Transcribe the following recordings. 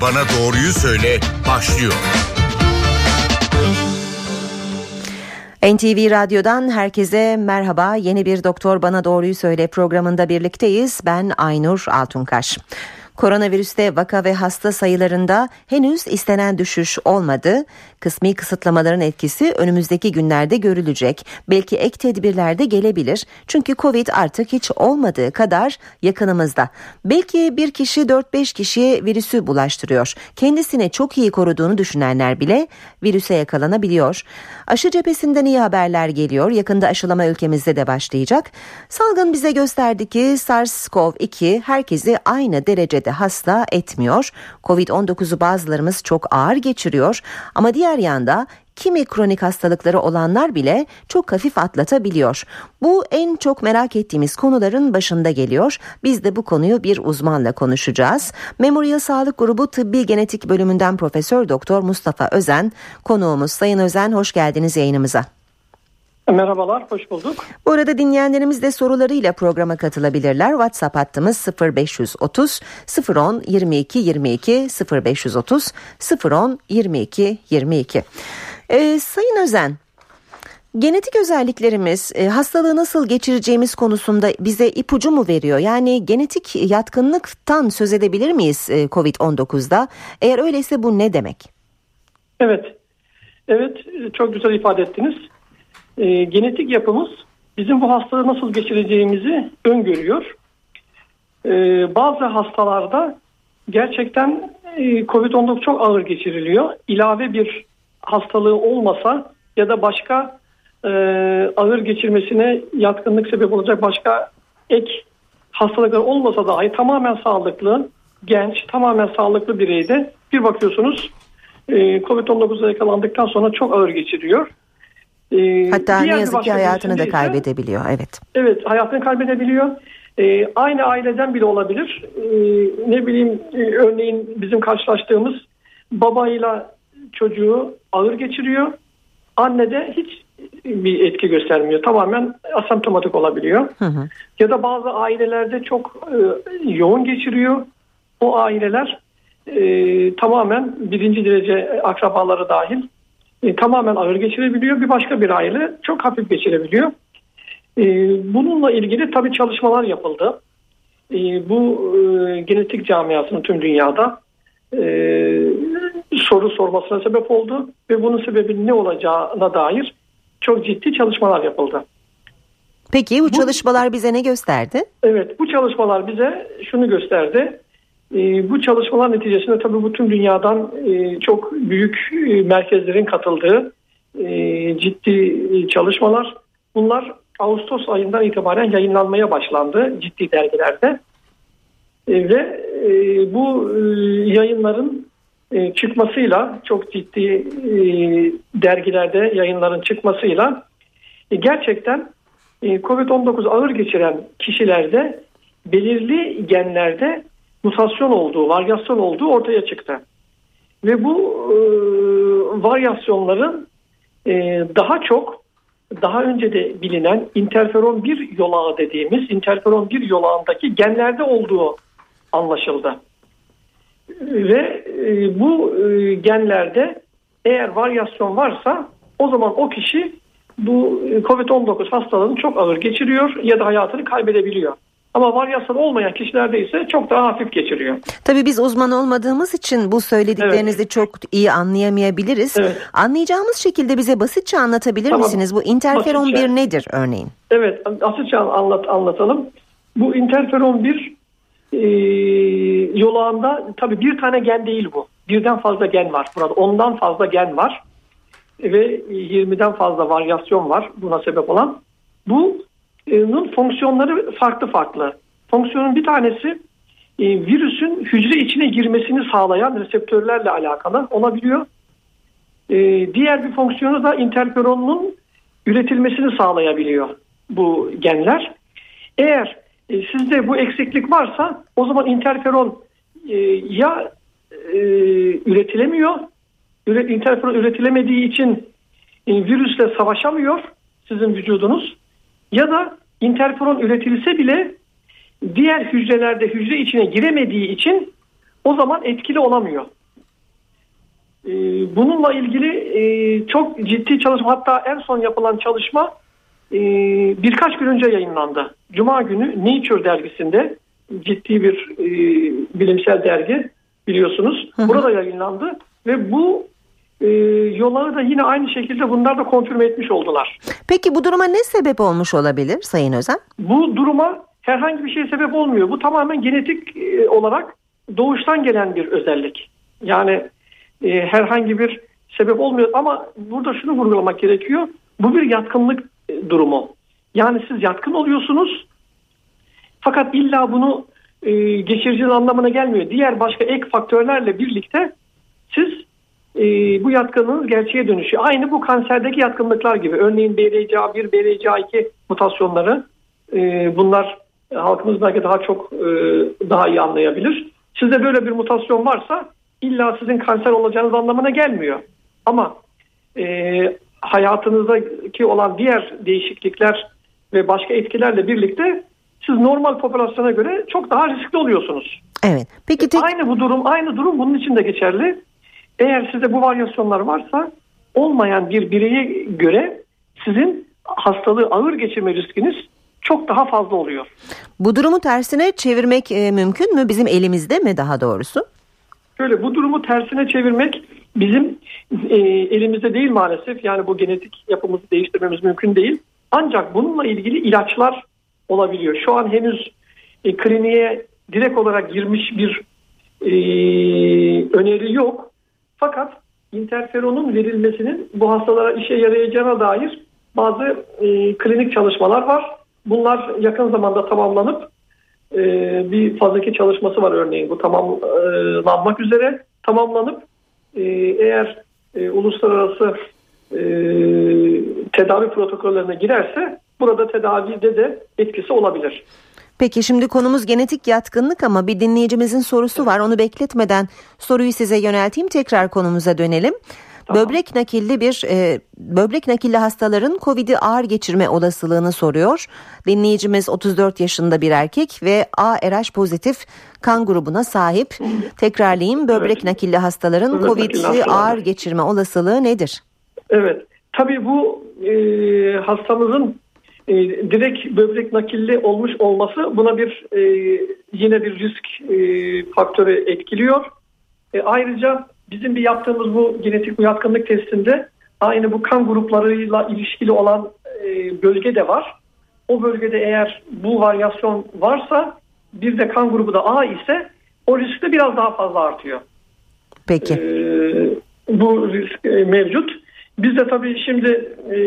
Bana Doğruyu Söyle başlıyor. NTV Radyo'dan herkese merhaba. Yeni bir Doktor Bana Doğruyu Söyle programında birlikteyiz. Ben Aynur Altunkaş. Koronavirüste vaka ve hasta sayılarında henüz istenen düşüş olmadı. Kısmi kısıtlamaların etkisi önümüzdeki günlerde görülecek. Belki ek tedbirler de gelebilir. Çünkü Covid artık hiç olmadığı kadar yakınımızda. Belki bir kişi 4-5 kişiye virüsü bulaştırıyor. Kendisini çok iyi koruduğunu düşünenler bile virüse yakalanabiliyor. Aşı cephesinden iyi haberler geliyor. Yakında aşılama ülkemizde de başlayacak. Salgın bize gösterdi ki SARS-CoV-2 herkesi aynı derecede hasta etmiyor. Covid-19'u bazılarımız çok ağır geçiriyor ama diğer yanda kimi kronik hastalıkları olanlar bile çok hafif atlatabiliyor. Bu en çok merak ettiğimiz konuların başında geliyor. Biz de bu konuyu bir uzmanla konuşacağız. Memorial Sağlık Grubu Tıbbi Genetik Bölümünden Profesör Doktor Mustafa Özen konuğumuz. Sayın Özen hoş geldiniz yayınımıza. Merhabalar, hoş bulduk. Bu arada dinleyenlerimiz de sorularıyla programa katılabilirler. WhatsApp hattımız 0530 010 22 22 0530 010 22 22. Ee, Sayın Özen, genetik özelliklerimiz e, hastalığı nasıl geçireceğimiz konusunda bize ipucu mu veriyor? Yani genetik yatkınlıktan söz edebilir miyiz e, COVID-19'da? Eğer öyleyse bu ne demek? Evet, evet çok güzel ifade ettiniz e, genetik yapımız bizim bu hastalığı nasıl geçireceğimizi öngörüyor. E, bazı hastalarda gerçekten e, COVID-19 çok ağır geçiriliyor. İlave bir hastalığı olmasa ya da başka e, ağır geçirmesine yatkınlık sebep olacak başka ek hastalıklar olmasa dahi tamamen sağlıklı, genç, tamamen sağlıklı bireyde bir bakıyorsunuz e, COVID-19'a yakalandıktan sonra çok ağır geçiriyor. Ee, Hatta ne yazık ki hayatını da kaybedebiliyor. Evet. Evet hayatını kaybedebiliyor. Ee, aynı aileden bile olabilir. Ee, ne bileyim e, örneğin bizim karşılaştığımız babayla çocuğu ağır geçiriyor. Anne de hiç bir etki göstermiyor. Tamamen asemptomatik olabiliyor. Hı hı. Ya da bazı ailelerde çok e, yoğun geçiriyor. O aileler e, tamamen birinci derece akrabaları dahil e, tamamen ağır geçirebiliyor. Bir başka bir aile çok hafif geçirebiliyor. E, bununla ilgili tabii çalışmalar yapıldı. E, bu e, genetik camiasının tüm dünyada e, soru sormasına sebep oldu ve bunun sebebinin ne olacağına dair çok ciddi çalışmalar yapıldı. Peki bu, bu çalışmalar bize ne gösterdi? Evet bu çalışmalar bize şunu gösterdi. E, bu çalışmalar neticesinde tabii bütün dünyadan e, çok büyük e, merkezlerin katıldığı ciddi çalışmalar. Bunlar Ağustos ayından itibaren yayınlanmaya başlandı ciddi dergilerde. Ve bu yayınların çıkmasıyla çok ciddi dergilerde yayınların çıkmasıyla gerçekten e, COVID-19 ağır geçiren kişilerde belirli genlerde mutasyon olduğu, varyasyon olduğu ortaya çıktı. Ve bu e, varyasyonların e, daha çok daha önce de bilinen interferon 1 yolağı dediğimiz interferon 1 yolağındaki genlerde olduğu anlaşıldı. Ve e, bu e, genlerde eğer varyasyon varsa o zaman o kişi bu e, COVID-19 hastalığını çok ağır geçiriyor ya da hayatını kaybedebiliyor. Ama varyasyon olmayan kişilerde ise çok daha hafif geçiriyor. Tabii biz uzman olmadığımız için bu söylediklerinizi evet. çok iyi anlayamayabiliriz. Evet. Anlayacağımız şekilde bize basitçe anlatabilir tamam. misiniz? Bu interferon basitçe. 1 nedir örneğin? Evet, basitçe anlat, anlatalım. Bu interferon 1 e, yolağında tabii bir tane gen değil bu. Birden fazla gen var burada. Ondan fazla gen var. Ve 20'den fazla varyasyon var buna sebep olan. Bu fonksiyonları farklı farklı. Fonksiyonun bir tanesi e, virüsün hücre içine girmesini sağlayan reseptörlerle alakalı olabiliyor. E, diğer bir fonksiyonu da interferonun üretilmesini sağlayabiliyor bu genler. Eğer e, sizde bu eksiklik varsa o zaman interferon ya üretilemiyor, üret, interferon üretilemediği için virüsle savaşamıyor sizin vücudunuz ya da interferon üretilse bile diğer hücrelerde hücre içine giremediği için o zaman etkili olamıyor. E, bununla ilgili e, çok ciddi çalışma hatta en son yapılan çalışma e, birkaç gün önce yayınlandı. Cuma günü Nature dergisinde ciddi bir e, bilimsel dergi biliyorsunuz. Burada yayınlandı ve bu e, yolları da yine aynı şekilde bunlar da konfirme etmiş oldular. Peki bu duruma ne sebep olmuş olabilir Sayın Özen? Bu duruma herhangi bir şey sebep olmuyor. Bu tamamen genetik e, olarak doğuştan gelen bir özellik. Yani e, herhangi bir sebep olmuyor ama burada şunu vurgulamak gerekiyor. Bu bir yatkınlık e, durumu. Yani siz yatkın oluyorsunuz fakat illa bunu e, geçireceğiniz anlamına gelmiyor. Diğer başka ek faktörlerle birlikte siz e, bu yatkınlığınız gerçeğe dönüşüyor. Aynı bu kanserdeki yatkınlıklar gibi. Örneğin BRCA1, BRCA2 mutasyonları e, bunlar halkımız belki daha çok e, daha iyi anlayabilir. Sizde böyle bir mutasyon varsa illa sizin kanser olacağınız anlamına gelmiyor. Ama e, hayatınızdaki olan diğer değişiklikler ve başka etkilerle birlikte siz normal popülasyona göre çok daha riskli oluyorsunuz. Evet. Peki tek... aynı bu durum aynı durum bunun için de geçerli. Eğer sizde bu varyasyonlar varsa olmayan bir bireye göre sizin hastalığı ağır geçirme riskiniz çok daha fazla oluyor. Bu durumu tersine çevirmek e, mümkün mü? Bizim elimizde mi daha doğrusu? Şöyle bu durumu tersine çevirmek bizim e, elimizde değil maalesef. Yani bu genetik yapımızı değiştirmemiz mümkün değil. Ancak bununla ilgili ilaçlar olabiliyor. Şu an henüz e, kliniğe direkt olarak girmiş bir e, öneri yok. Fakat interferonun verilmesinin bu hastalara işe yarayacağına dair bazı e, klinik çalışmalar var. Bunlar yakın zamanda tamamlanıp e, bir fazlaki çalışması var örneğin bu tamamlanmak üzere tamamlanıp e, eğer e, uluslararası e, tedavi protokollerine girerse burada tedavide de etkisi olabilir. Peki şimdi konumuz genetik yatkınlık ama bir dinleyicimizin sorusu var. Onu bekletmeden soruyu size yönelteyim. Tekrar konumuza dönelim. Tamam. Böbrek nakilli bir e, böbrek nakilli hastaların COVID'i ağır geçirme olasılığını soruyor. Dinleyicimiz 34 yaşında bir erkek ve ARH pozitif kan grubuna sahip. Tekrarlayayım böbrek evet. nakilli hastaların COVID'i ağır geçirme olasılığı nedir? Evet. Tabii bu e, hastamızın e, direkt böbrek nakilli olmuş olması buna bir e, yine bir risk e, faktörü etkiliyor. E, ayrıca bizim bir yaptığımız bu genetik yatkınlık testinde aynı bu kan gruplarıyla ilişkili olan e, bölge de var. O bölgede eğer bu varyasyon varsa bir de kan grubu da A ise o risk de biraz daha fazla artıyor. Peki. E, bu risk e, mevcut. Biz de tabii şimdi e,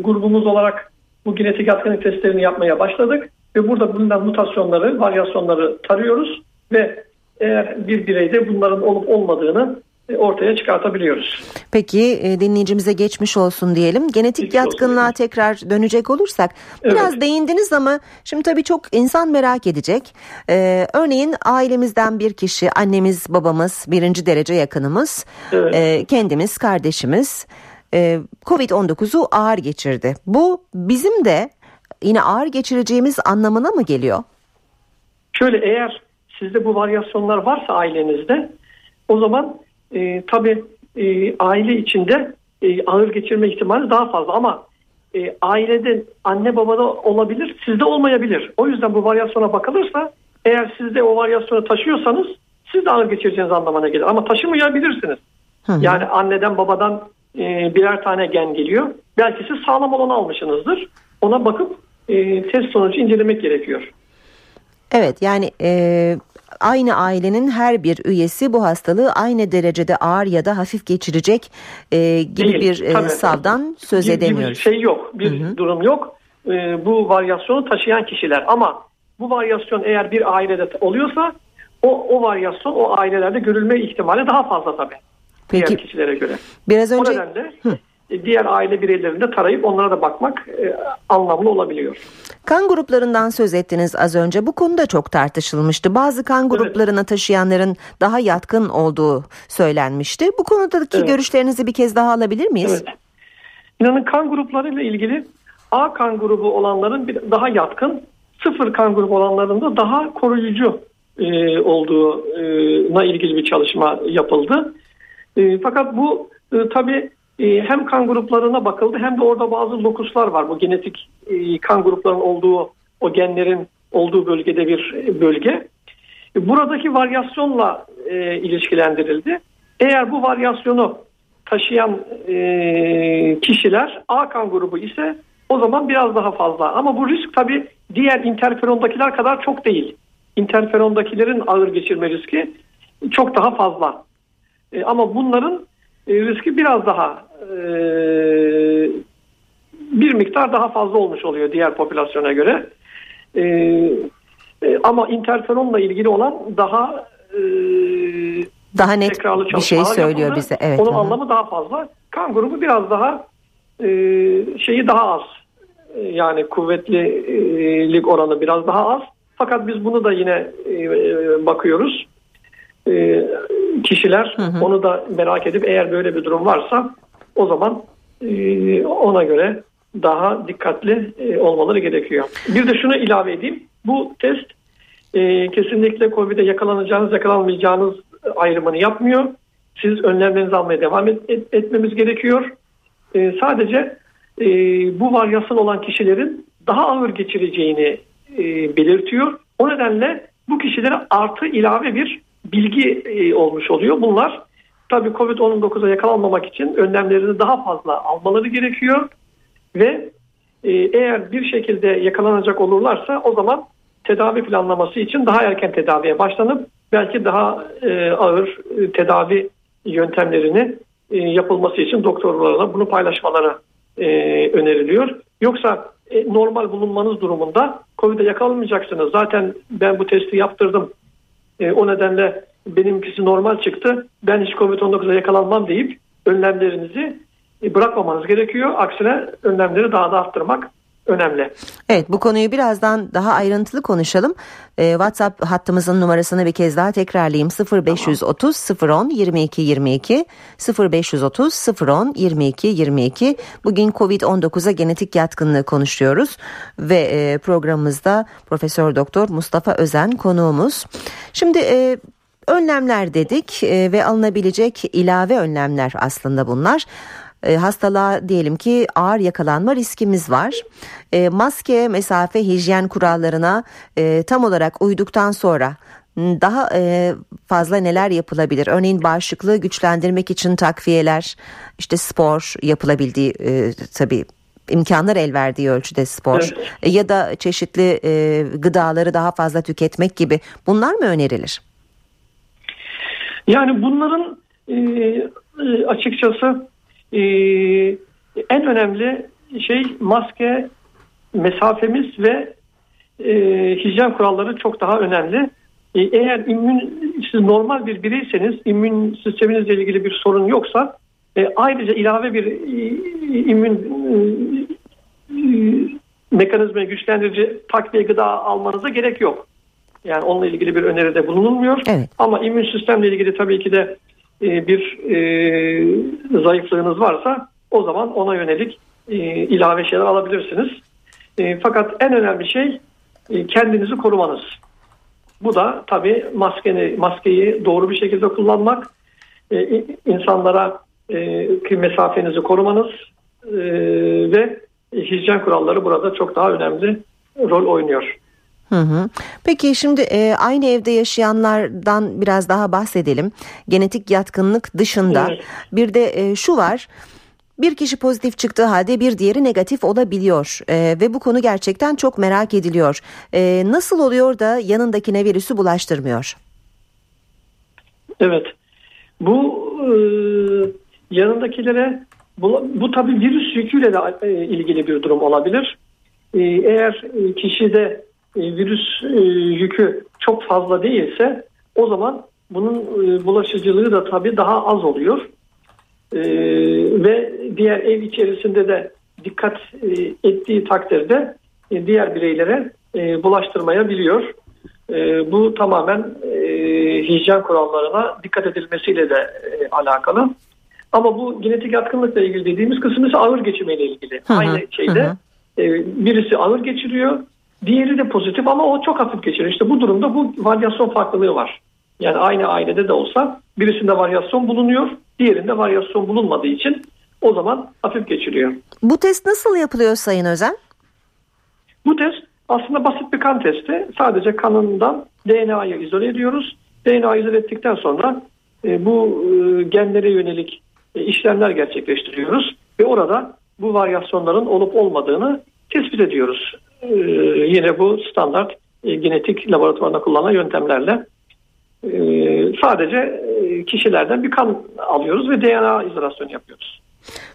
grubumuz olarak bu genetik yatkınlık testlerini yapmaya başladık ve burada bulunan mutasyonları, varyasyonları tarıyoruz ve eğer bir bireyde bunların olup olmadığını e, ortaya çıkartabiliyoruz. Peki e, dinleyicimize geçmiş olsun diyelim. Genetik geçmiş yatkınlığa olsun. tekrar dönecek olursak biraz evet. değindiniz ama şimdi tabii çok insan merak edecek. Ee, örneğin ailemizden bir kişi annemiz babamız birinci derece yakınımız evet. e, kendimiz kardeşimiz e, Covid-19'u ağır geçirdi. Bu bizim de yine ağır geçireceğimiz anlamına mı geliyor? Şöyle eğer sizde bu varyasyonlar varsa ailenizde o zaman e, tabii e, aile içinde e, ağır geçirme ihtimali daha fazla ama e, ailede anne babada olabilir sizde olmayabilir. O yüzden bu varyasyona bakılırsa eğer sizde o varyasyonu taşıyorsanız siz de ağır geçireceğiniz anlamına gelir. Ama taşımayabilirsiniz. Hı hı. Yani anneden babadan e, birer tane gen geliyor. Belki siz sağlam olanı almışsınızdır. Ona bakıp e, test sonucu incelemek gerekiyor. Evet yani e, aynı ailenin her bir üyesi bu hastalığı aynı derecede ağır ya da hafif geçirecek e, gibi Değil, bir e, savdan söz bir, edemiyoruz. Bir şey yok, bir Hı-hı. durum yok. E, bu varyasyonu taşıyan kişiler ama bu varyasyon eğer bir ailede oluyorsa o, o varyasyon o ailelerde görülme ihtimali daha fazla tabii. Peki, diğer kişilere göre. Biraz önce... O nedenle Hı e, diğer aile bireylerinde tarayıp onlara da bakmak e, anlamlı olabiliyor. Kan gruplarından söz ettiniz az önce. Bu konuda çok tartışılmıştı. Bazı kan gruplarına evet. taşıyanların daha yatkın olduğu söylenmişti. Bu konudaki evet. görüşlerinizi bir kez daha alabilir miyiz? Evet. İnanın kan gruplarıyla ilgili A kan grubu olanların bir daha yatkın, sıfır kan grubu olanların da daha koruyucu e, olduğuna ilgili bir çalışma yapıldı. E, fakat bu e, tabii e, hem kan gruplarına bakıldı hem de orada bazı lokuslar var. Bu genetik e, kan gruplarının olduğu o genlerin olduğu bölgede bir bölge. E, buradaki varyasyonla e, ilişkilendirildi. Eğer bu varyasyonu taşıyan e, kişiler A kan grubu ise o zaman biraz daha fazla. Ama bu risk tabii diğer interferondakiler kadar çok değil. Interferondakilerin ağır geçirme riski çok daha fazla. E, ama bunların e, riski biraz daha e, bir miktar daha fazla olmuş oluyor diğer popülasyona göre. E, e, ama interferonla ilgili olan daha e, daha net bir şey söylüyor yapıldı. bize. Evet. Onun anlamı daha fazla. Kan grubu biraz daha e, şeyi daha az. E, yani kuvvetlilik oranı biraz daha az. Fakat biz bunu da yine e, bakıyoruz. E, kişiler hı hı. onu da merak edip eğer böyle bir durum varsa o zaman e, ona göre daha dikkatli e, olmaları gerekiyor. Bir de şunu ilave edeyim. Bu test e, kesinlikle COVID'e yakalanacağınız, yakalanmayacağınız ayrımını yapmıyor. Siz önlemlerinizi almaya devam et, et, etmemiz gerekiyor. E, sadece e, bu varyasyon olan kişilerin daha ağır geçireceğini e, belirtiyor. O nedenle bu kişilere artı ilave bir bilgi e, olmuş oluyor. Bunlar tabii COVID-19'a yakalanmamak için önlemlerini daha fazla almaları gerekiyor. Ve e, eğer bir şekilde yakalanacak olurlarsa o zaman tedavi planlaması için daha erken tedaviye başlanıp belki daha e, ağır tedavi yöntemlerini yapılması için doktorlarla bunu paylaşmaları öneriliyor. Yoksa normal bulunmanız durumunda COVID'e yakalanmayacaksınız. Zaten ben bu testi yaptırdım. E, o nedenle benimkisi normal çıktı. Ben hiç COVID-19'a yakalanmam deyip önlemlerinizi e, bırakmamanız gerekiyor. Aksine önlemleri daha da arttırmak önemli. Evet bu konuyu birazdan daha ayrıntılı konuşalım. Ee, WhatsApp hattımızın numarasını bir kez daha tekrarlayayım. 0530 010 22 22 0530 010 22 22 Bugün Covid-19'a genetik yatkınlığı konuşuyoruz ve e, programımızda Profesör Doktor Mustafa Özen konuğumuz. Şimdi e, önlemler dedik e, ve alınabilecek ilave önlemler aslında bunlar e, hastalığa diyelim ki ağır yakalanma riskimiz var. E, maske, mesafe, hijyen kurallarına e, tam olarak uyduktan sonra daha e, fazla neler yapılabilir? Örneğin bağışıklığı güçlendirmek için takviyeler, işte spor yapılabildiği e, tabii imkanlar el verdiği ölçüde spor evet. ya da çeşitli e, gıdaları daha fazla tüketmek gibi bunlar mı önerilir? Yani bunların e, açıkçası e, en önemli şey maske, mesafemiz ve e, hijyen kuralları çok daha önemli. E, eğer immün, siz normal bir bireyseniz, immün sisteminizle ilgili bir sorun yoksa e, ayrıca ilave bir e, immün e, e, mekanizmayı güçlendirici takviye gıda almanıza gerek yok. Yani onunla ilgili bir öneride bulunulmuyor. Evet. Ama immün sistemle ilgili tabii ki de e, bir e, zayıflığınız varsa o zaman ona yönelik e, ilave şeyler alabilirsiniz. Fakat en önemli şey kendinizi korumanız. Bu da tabii maskeni, maskeyi doğru bir şekilde kullanmak, insanlara e, mesafenizi korumanız ve hijyen kuralları burada çok daha önemli rol oynuyor. Hı hı. Peki şimdi e, aynı evde yaşayanlardan biraz daha bahsedelim. Genetik yatkınlık dışında evet. bir de e, şu var. Bir kişi pozitif çıktığı halde bir diğeri negatif olabiliyor e, ve bu konu gerçekten çok merak ediliyor. E, nasıl oluyor da yanındakine virüsü bulaştırmıyor? Evet, bu e, yanındakilere bu, bu tabii virüs yüküyle de e, ilgili bir durum olabilir. E, eğer e, kişide e, virüs e, yükü çok fazla değilse o zaman bunun e, bulaşıcılığı da tabii daha az oluyor. Ve diğer ev içerisinde de dikkat ettiği takdirde diğer bireylere bulaştırmayabiliyor. Bu tamamen hijyen kurallarına dikkat edilmesiyle de alakalı. Ama bu genetik yatkınlıkla ilgili dediğimiz kısım ise ağır geçirmeyle ilgili. Hı hı, Aynı şeyde hı. birisi ağır geçiriyor, Diğeri de pozitif ama o çok hafif geçiriyor. İşte bu durumda bu varyasyon farklılığı var. Yani aynı ailede de olsa birisinde varyasyon bulunuyor, diğerinde varyasyon bulunmadığı için o zaman hafif geçiriyor. Bu test nasıl yapılıyor Sayın Özen? Bu test aslında basit bir kan testi. Sadece kanından DNA'yı izole ediyoruz. DNA izole ettikten sonra e, bu e, genlere yönelik e, işlemler gerçekleştiriyoruz ve orada bu varyasyonların olup olmadığını tespit ediyoruz. E, yine bu standart e, genetik laboratuvarında kullanılan yöntemlerle e, sadece e, kişilerden bir kan alıyoruz ve DNA izolasyonu yapıyoruz.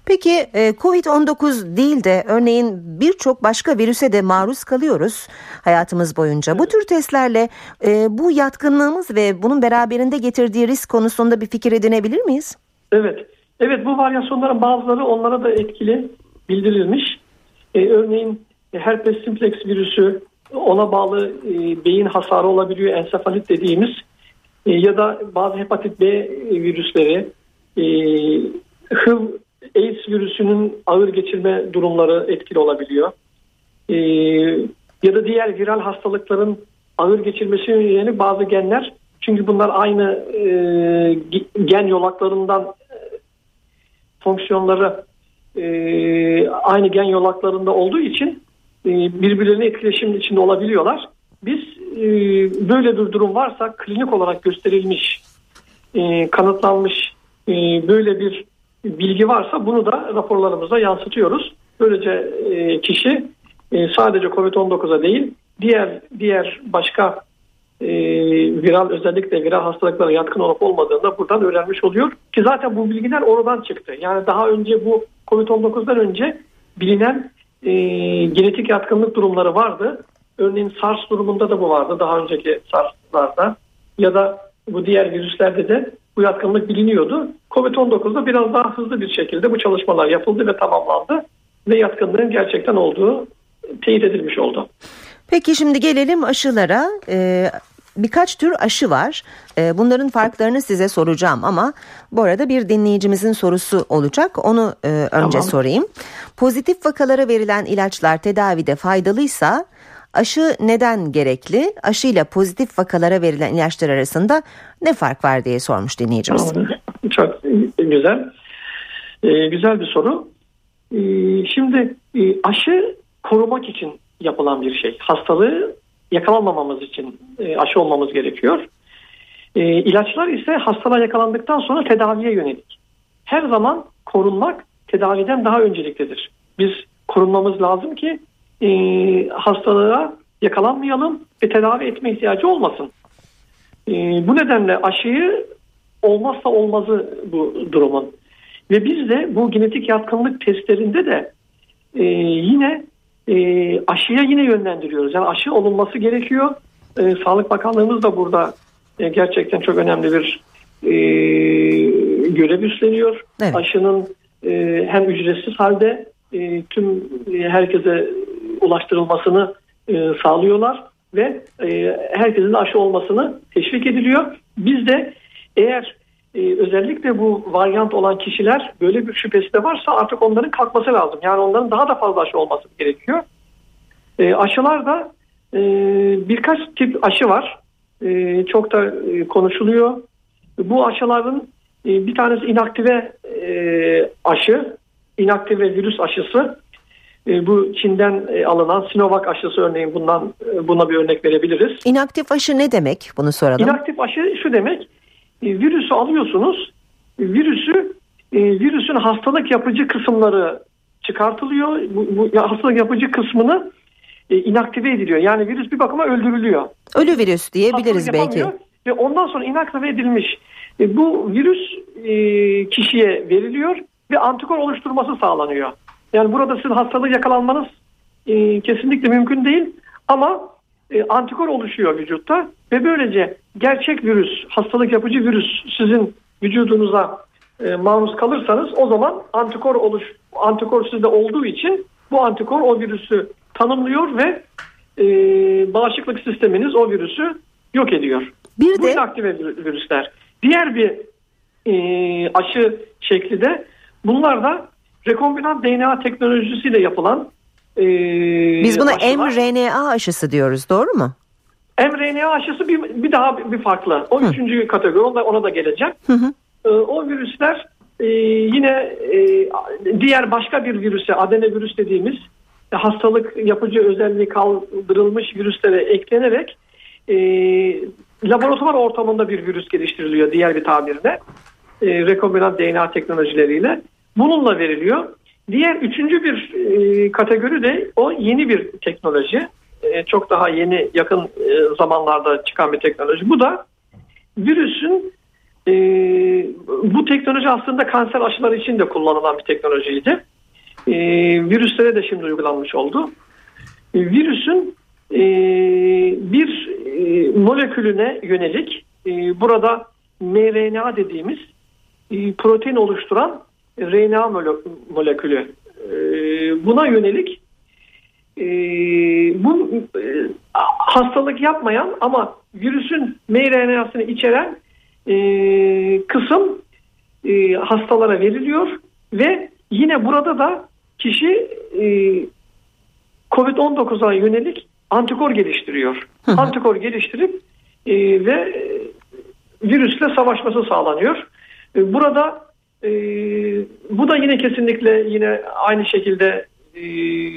Peki e, Covid-19 değil de örneğin birçok başka virüse de maruz kalıyoruz hayatımız boyunca. Bu tür testlerle bu yatkınlığımız ve bunun beraberinde getirdiği risk konusunda bir fikir edinebilir miyiz? Evet. Evet bu varyasyonların bazıları onlara da etkili bildirilmiş. Ee, örneğin herpes simplex virüsü ona bağlı e, beyin hasarı olabiliyor ensefalit dediğimiz. E, ya da bazı hepatit B virüsleri. E, HIV AIDS virüsünün ağır geçirme durumları etkili olabiliyor. E, ya da diğer viral hastalıkların ağır geçirmesi yönelik bazı genler. Çünkü bunlar aynı e, gen yolaklarından e, fonksiyonları e, aynı gen yolaklarında olduğu için e, birbirlerine etkileşim içinde olabiliyorlar. Biz e, böyle bir durum varsa klinik olarak gösterilmiş, e, kanıtlanmış e, böyle bir bilgi varsa bunu da raporlarımıza yansıtıyoruz. Böylece e, kişi e, sadece COVID-19'a değil diğer diğer başka e, viral özellikle viral hastalıklara yatkın olup olmadığını da buradan öğrenmiş oluyor. Ki zaten bu bilgiler oradan çıktı. Yani daha önce bu COVID-19'dan önce bilinen e, genetik yatkınlık durumları vardı. Örneğin SARS durumunda da bu vardı daha önceki SARS'larda ya da bu diğer virüslerde de bu yatkınlık biliniyordu. Covid-19'da biraz daha hızlı bir şekilde bu çalışmalar yapıldı ve tamamlandı ve yatkınlığın gerçekten olduğu teyit edilmiş oldu. Peki şimdi gelelim aşılara. Ee, birkaç tür aşı var. Ee, bunların farklarını size soracağım ama bu arada bir dinleyicimizin sorusu olacak. Onu e, önce tamam. sorayım. Pozitif vakalara verilen ilaçlar tedavide faydalıysa Aşı neden gerekli? Aşı ile pozitif vakalara verilen ilaçlar arasında ne fark var diye sormuş dinleyicimiz. Çok güzel. Ee, güzel bir soru. Ee, şimdi e, aşı korumak için yapılan bir şey. Hastalığı yakalanmamamız için e, aşı olmamız gerekiyor. E, ilaçlar ise hastalığa yakalandıktan sonra tedaviye yönelik. Her zaman korunmak tedaviden daha önceliklidir. Biz korunmamız lazım ki e, hastalığa yakalanmayalım ve tedavi etme ihtiyacı olmasın. E, bu nedenle aşıyı olmazsa olmazı bu durumun. Ve biz de bu genetik yatkınlık testlerinde de e, yine e, aşıya yine yönlendiriyoruz. Yani aşı olunması gerekiyor. E, Sağlık Bakanlığımız da burada e, gerçekten çok önemli bir e, görev üstleniyor. Evet. Aşının e, hem ücretsiz halde e, tüm e, herkese ulaştırılmasını e, sağlıyorlar ve e, herkesin aşı olmasını teşvik ediliyor. Biz de eğer e, özellikle bu varyant olan kişiler böyle bir şüphesi de varsa artık onların kalkması lazım. Yani onların daha da fazla aşı olması gerekiyor. E, aşılar da e, birkaç tip aşı var. E, çok da e, konuşuluyor. Bu aşıların e, bir tanesi inaktive e, aşı, inaktive virüs aşısı. E, bu Çin'den e, alınan Sinovac aşısı örneğin bundan e, buna bir örnek verebiliriz. İnaktif aşı ne demek? Bunu soralım. İnaktif aşı şu demek. Virüsü alıyorsunuz. Virüsü virüsün hastalık yapıcı kısımları çıkartılıyor. Bu, bu hastalık yapıcı kısmını inaktive ediliyor. Yani virüs bir bakıma öldürülüyor. Ölü virüs diyebiliriz belki. Ve ondan sonra inaktive edilmiş bu virüs kişiye veriliyor ve antikor oluşturması sağlanıyor. Yani burada sizin hastalığı yakalanmanız e, kesinlikle mümkün değil ama e, antikor oluşuyor vücutta ve böylece gerçek virüs, hastalık yapıcı virüs sizin vücudunuza e, maruz kalırsanız o zaman antikor oluş antikor sizde olduğu için bu antikor o virüsü tanımlıyor ve e, bağışıklık sisteminiz o virüsü yok ediyor. Bir bu de aktive virüsler. Diğer bir e, aşı şekli de bunlar da rekombinant DNA teknolojisiyle yapılan e, Biz buna aşılar. mRNA aşısı diyoruz doğru mu? mRNA aşısı bir, bir daha bir, farklı. O Hı. üçüncü kategori ona, ona da geleceğim. Hı hı. Ee, o virüsler e, yine e, diğer başka bir virüse adenovirüs dediğimiz e, hastalık yapıcı özelliği kaldırılmış virüslere eklenerek e, laboratuvar ortamında bir virüs geliştiriliyor diğer bir tabirle e, rekombinant DNA teknolojileriyle bununla veriliyor. Diğer üçüncü bir e, kategori de o yeni bir teknoloji. E, çok daha yeni yakın e, zamanlarda çıkan bir teknoloji. Bu da virüsün bu teknoloji aslında kanser aşıları için de kullanılan bir teknolojiydi. E, virüslere de şimdi uygulanmış oldu. Virüsün bir molekülüne yönelik burada mRNA dediğimiz protein oluşturan RNA mole- molekülü e, buna yönelik e, bu e, hastalık yapmayan ama virüsün mRNA'sını içeren e, kısım hastalara veriliyor ve yine burada da kişi e, COVID-19'a yönelik antikor geliştiriyor. Hı hı. Antikor geliştirip ve e, virüsle savaşması sağlanıyor. Burada e, bu da yine kesinlikle yine aynı şekilde e,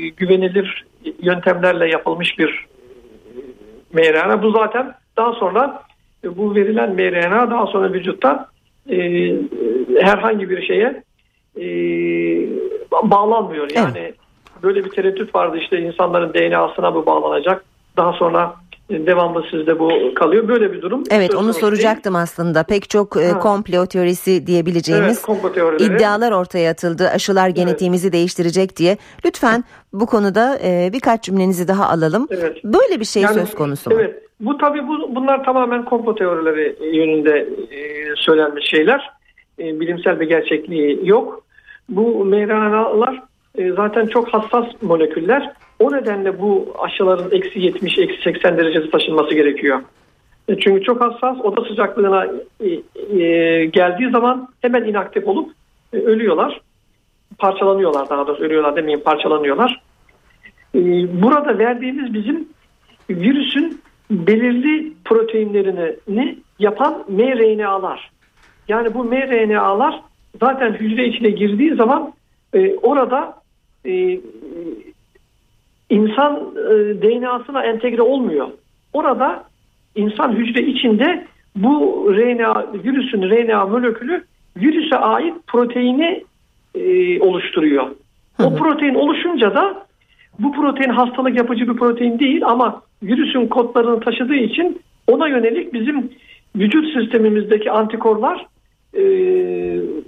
güvenilir yöntemlerle yapılmış bir mRNA. Bu zaten daha sonra e, bu verilen mRNA daha sonra vücutta e, herhangi bir şeye e, ba- bağlanmıyor. Yani böyle bir tereddüt vardı işte insanların DNA'sına bu bağlanacak. Daha sonra devamlı sizde bu kalıyor. Böyle bir durum. Evet söz onu soracaktım aslında. Pek çok e, Ha. komplo teorisi değil. diyebileceğimiz Evet, komplo teorileri. iddialar ortaya atıldı. Aşılar genetiğimizi değiştirecek diye. Lütfen bu konuda e, birkaç cümlenizi daha alalım. Evet. Böyle bir şey Yani, söz konusu mu? Evet. Bu tabii bu, bunlar tamamen komplo teorileri yönünde e, söylenmiş şeyler. E, bilimsel bir gerçekliği yok. Bu mRNA'lar e, zaten çok hassas moleküller. O nedenle bu aşıların eksi 70, eksi 80 derecesi taşınması gerekiyor. E, çünkü çok hassas oda sıcaklığına e, e, geldiği zaman hemen inaktif olup ölüyorlar. Parçalanıyorlar daha doğrusu ölüyorlar demeyeyim parçalanıyorlar. Burada verdiğimiz bizim virüsün belirli proteinlerini yapan mRNA'lar. Yani bu mRNA'lar zaten hücre içine girdiği zaman orada insan e, DNA'sına entegre olmuyor. Orada insan hücre içinde bu RNA virüsün RNA molekülü virüse ait proteini e, oluşturuyor. O protein oluşunca da bu protein hastalık yapıcı bir protein değil ama virüsün kodlarını taşıdığı için ona yönelik bizim vücut sistemimizdeki antikorlar e,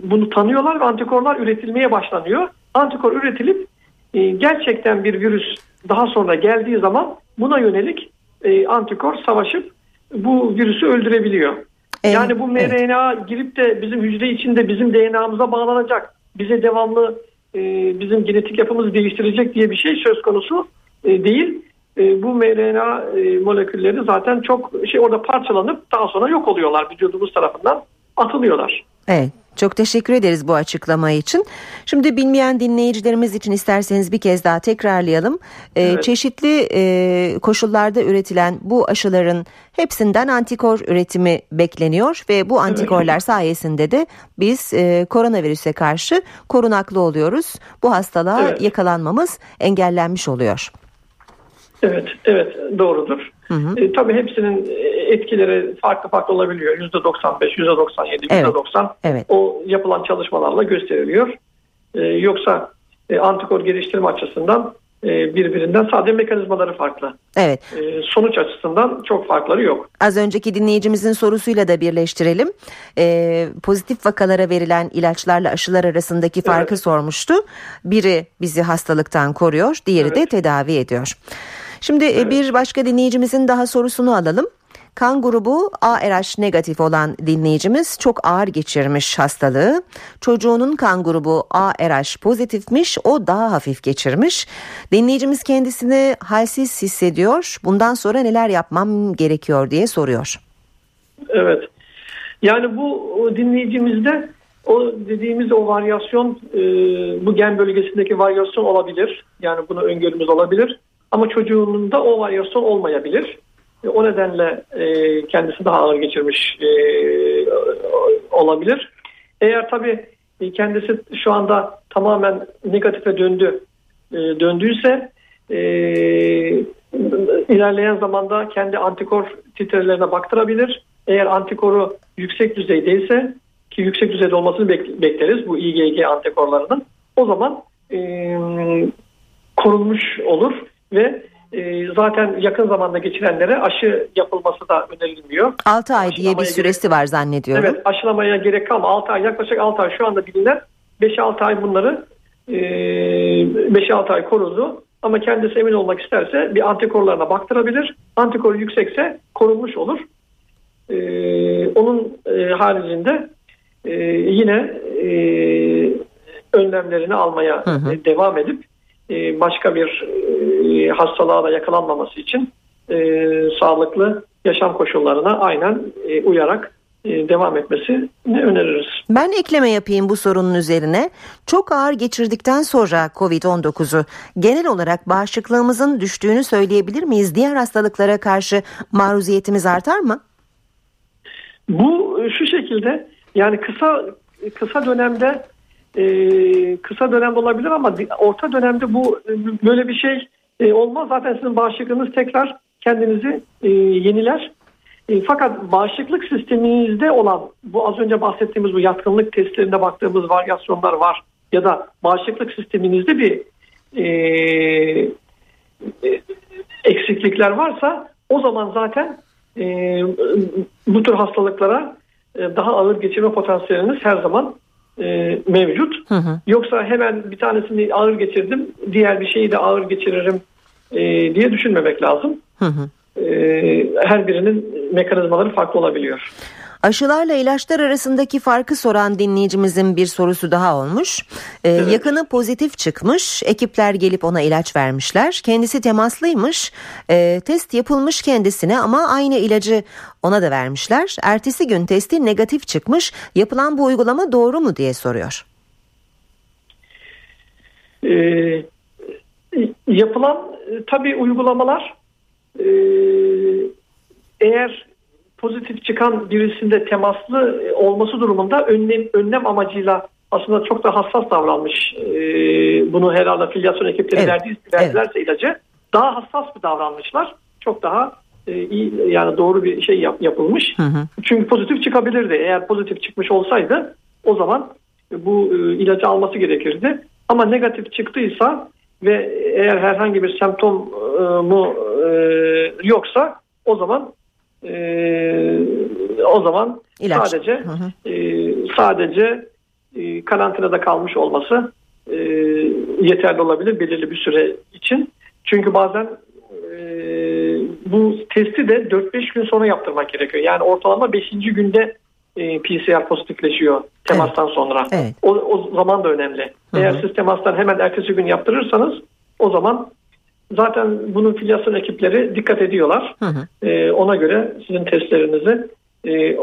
bunu tanıyorlar ve antikorlar üretilmeye başlanıyor. Antikor üretilip gerçekten bir virüs daha sonra geldiği zaman buna yönelik e, antikor savaşıp bu virüsü öldürebiliyor. Evet, yani bu mRNA girip de bizim hücre içinde bizim DNA'mıza bağlanacak, bize devamlı e, bizim genetik yapımızı değiştirecek diye bir şey söz konusu e, değil. Bu mRNA molekülleri zaten çok şey orada parçalanıp daha sonra yok oluyorlar vücudumuz tarafından atılıyorlar. Evet. Çok teşekkür ederiz bu açıklama için. Şimdi bilmeyen dinleyicilerimiz için isterseniz bir kez daha tekrarlayalım. Ee, Evet. Çeşitli e, koşullarda üretilen bu aşıların hepsinden antikor üretimi bekleniyor ve bu antikorlar sayesinde de biz e, koronavirüse karşı korunaklı oluyoruz. Bu hastalığa Evet. yakalanmamız engellenmiş oluyor. Evet, evet doğrudur. E, tabii hepsinin e, etkileri farklı farklı olabiliyor. %95, %97, Evet, %90 evet. o yapılan çalışmalarla gösteriliyor. E, yoksa e, antikor geliştirme açısından e, birbirinden sadece mekanizmaları farklı. Evet. E, sonuç açısından çok farkları yok. Az önceki dinleyicimizin sorusuyla da birleştirelim. Ee, pozitif vakalara verilen ilaçlarla aşılar arasındaki farkı Evet. sormuştu. Biri bizi hastalıktan koruyor, diğeri de Evet. tedavi ediyor. Şimdi e, bir başka dinleyicimizin daha sorusunu alalım. Kan grubu ARH negatif olan dinleyicimiz çok ağır geçirmiş hastalığı. Çocuğunun kan grubu ARH pozitifmiş, o daha hafif geçirmiş. Dinleyicimiz kendisini halsiz hissediyor. Bundan sonra neler yapmam gerekiyor diye soruyor. Evet. Yani bu dinleyicimizde o dediğimiz o varyasyon e, bu gen bölgesindeki varyasyon olabilir. Yani bunu öngörümüz olabilir. Ama çocuğunun da o varyasyon olmayabilir. E, o nedenle e, kendisi daha ağır geçirmiş e, olabilir. Eğer tabii kendisi şu anda tamamen negatife döndü e, döndüyse e, ilerleyen zamanda kendi antikor titrelerine baktırabilir. Eğer antikoru yüksek düzeydeyse ki yüksek düzeyde olmasını bekleriz bu IgG antikorlarının. O zaman e, korunmuş olur ve e, zaten yakın zamanda geçirenlere aşı yapılması da önerilmiyor. 6 ay diye bir süresi gerek, var zannediyorum. Evet aşılamaya gerek kalma 6 ay yaklaşık 6 ay şu anda bilinen 5-6 ay bunları e, 5-6 ay korudu. Ama kendisi emin olmak isterse bir antikorlarına baktırabilir. Antikoru yüksekse korunmuş olur. Ee, onun e, haricinde e, yine e, önlemlerini almaya hı hı. devam edip e, başka bir e, hastalığa da yakalanmaması için e, sağlıklı yaşam koşullarına aynen e, uyarak e, devam etmesini öneririz. Ben ekleme yapayım bu sorunun üzerine. Çok ağır geçirdikten sonra COVID-19'u genel olarak bağışıklığımızın düştüğünü söyleyebilir miyiz? Diğer hastalıklara karşı maruziyetimiz artar mı? Bu şu şekilde yani kısa kısa dönemde e, kısa dönemde olabilir ama orta dönemde bu böyle bir şey e, olmaz. Zaten sizin bağışıklığınız tekrar kendinizi e, yeniler e, fakat bağışıklık sisteminizde olan bu az önce bahsettiğimiz bu yatkınlık testlerinde baktığımız varyasyonlar var ya da bağışıklık sisteminizde bir e, e, eksiklikler varsa o zaman zaten e, bu tür hastalıklara e, daha ağır geçirme potansiyeliniz her zaman e, mevcut. Hı hı. Yoksa hemen bir tanesini ağır geçirdim, diğer bir şeyi de ağır geçiririm e, diye düşünmemek lazım. Hı hı. Ee, her birinin mekanizmaları farklı olabiliyor. Aşılarla ilaçlar arasındaki farkı soran dinleyicimizin bir sorusu daha olmuş. Ee, evet. Yakını pozitif çıkmış, ekipler gelip ona ilaç vermişler. Kendisi temaslıymış, ee, test yapılmış kendisine ama aynı ilacı ona da vermişler. Ertesi gün testi negatif çıkmış. Yapılan bu uygulama doğru mu diye soruyor. Ee, yapılan e, tabii uygulamalar ee, eğer pozitif çıkan birisinde temaslı olması durumunda önlem, önlem amacıyla aslında çok da hassas davranmış. Ee, bunu herhalde filyasyon ekipleri evet. verdiği, verdilerse evet. ilacı daha hassas bir davranmışlar. Çok daha e, iyi yani doğru bir şey yap, yapılmış. Hı hı. Çünkü pozitif çıkabilirdi. Eğer pozitif çıkmış olsaydı o zaman bu e, ilacı alması gerekirdi. Ama negatif çıktıysa ve eğer herhangi bir semptom e, mu e, yoksa o zaman e, o zaman İlaç. sadece hı hı. E, sadece e, karantinada kalmış olması e, yeterli olabilir belirli bir süre için. Çünkü bazen e, bu testi de 4-5 gün sonra yaptırmak gerekiyor. Yani ortalama 5. günde e, PCR pozitifleşiyor temastan evet. sonra. Evet. O, o zaman da önemli. Hı-hı. Eğer siz temastan hemen ertesi gün yaptırırsanız o zaman zaten bunun filyasyon ekipleri dikkat ediyorlar. Hı hı. E, ona göre sizin testlerinizi e,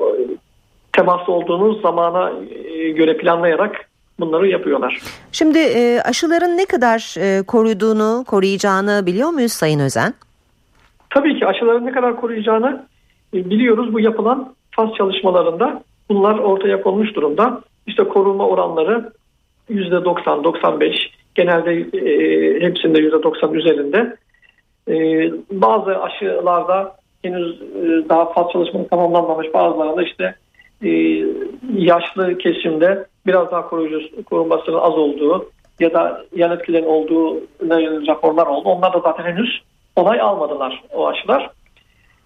temaslı olduğunuz zamana e, göre planlayarak bunları yapıyorlar. Şimdi e, aşıların ne kadar e, koruduğunu, koruyacağını biliyor muyuz Sayın Özen? Tabii ki aşıların ne kadar koruyacağını e, biliyoruz. Bu yapılan faz çalışmalarında bunlar ortaya konmuş durumda. İşte korunma oranları %90-95 genelde e, hepsinde %90 üzerinde. E, bazı aşılarda henüz e, daha fazla çalışmanın tamamlanmamış bazılarında işte e, yaşlı kesimde biraz daha koruyucu korunmasının az olduğu ya da yan etkilerin olduğu raporlar oldu. Onlar da zaten henüz onay almadılar o aşılar.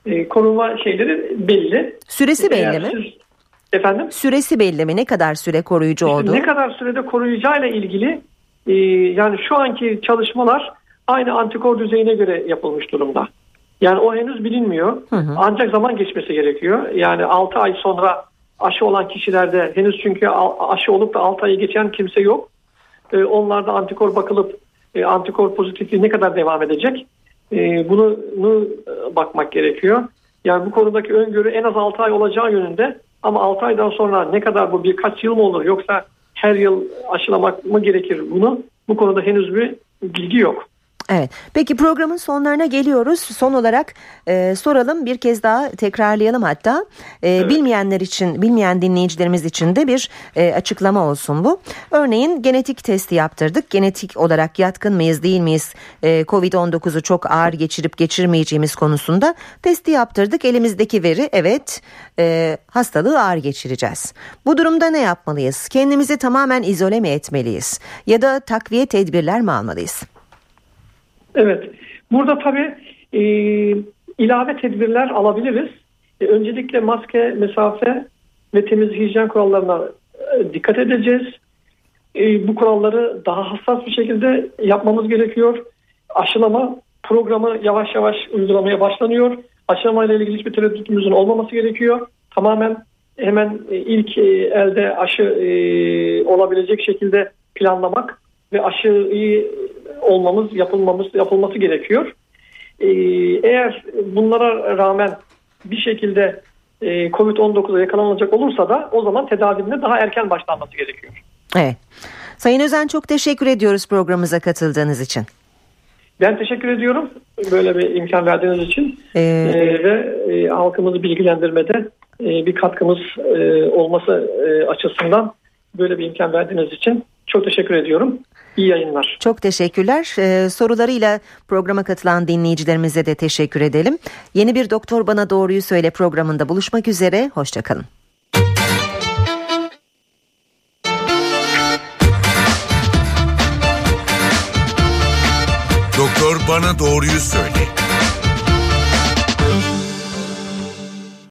E, korunma şeyleri belli. Süresi belli mi? Siz, efendim? Süresi belli mi? Ne kadar süre koruyucu oldu? Ne kadar sürede koruyacağıyla ilgili e, yani şu anki çalışmalar aynı antikor düzeyine göre yapılmış durumda. Yani o henüz bilinmiyor. Hı hı. Ancak zaman geçmesi gerekiyor. Yani 6 ay sonra aşı olan kişilerde henüz çünkü aşı olup da 6 ayı geçen kimse yok. E, onlarda antikor bakılıp e, antikor pozitifliği ne kadar devam edecek? E, bunu, bunu bakmak gerekiyor. Yani bu konudaki öngörü en az 6 ay olacağı yönünde Ama 6 aydan sonra ne kadar bu birkaç yıl mı olur yoksa her yıl aşılamak mı gerekir bunu? Bu konuda henüz bir bilgi yok. Evet. Peki programın sonlarına geliyoruz. Son olarak e, soralım bir kez daha tekrarlayalım hatta. E, evet. Bilmeyenler için, bilmeyen dinleyicilerimiz için de bir e, açıklama olsun bu. Örneğin genetik testi yaptırdık. Genetik olarak yatkın mıyız değil miyiz? E, Covid-19'u çok ağır geçirip geçirmeyeceğimiz konusunda testi yaptırdık. Elimizdeki veri evet e, hastalığı ağır geçireceğiz. Bu durumda ne yapmalıyız? Kendimizi tamamen izole mi etmeliyiz? Ya da takviye tedbirler mi almalıyız? Evet. Burada tabii e, ilave tedbirler alabiliriz. E, öncelikle maske, mesafe ve temiz hijyen kurallarına e, dikkat edeceğiz. E, bu kuralları daha hassas bir şekilde yapmamız gerekiyor. Aşılama programı yavaş yavaş uygulamaya başlanıyor. Aşılama ile ilgili hiçbir tereddütümüzün olmaması gerekiyor. Tamamen hemen e, ilk e, elde aşı e, olabilecek şekilde planlamak ve aşıyı olmamız, yapılmamız, yapılması gerekiyor. Ee, eğer bunlara rağmen bir şekilde e, Covid-19'a yakalanacak olursa da o zaman tedavinin daha erken başlanması gerekiyor. Evet. Sayın Özen çok teşekkür ediyoruz programımıza katıldığınız için. Ben teşekkür ediyorum böyle bir imkan verdiğiniz için ee, ee, ve e, halkımızı bilgilendirmede e, bir katkımız e, olması e, açısından böyle bir imkan verdiğiniz için çok teşekkür ediyorum. İyi yayınlar. Çok teşekkürler. Ee, sorularıyla programa katılan dinleyicilerimize de teşekkür edelim. Yeni bir Doktor Bana Doğruyu Söyle programında buluşmak üzere. Hoşçakalın. Doktor Bana Doğruyu Söyle.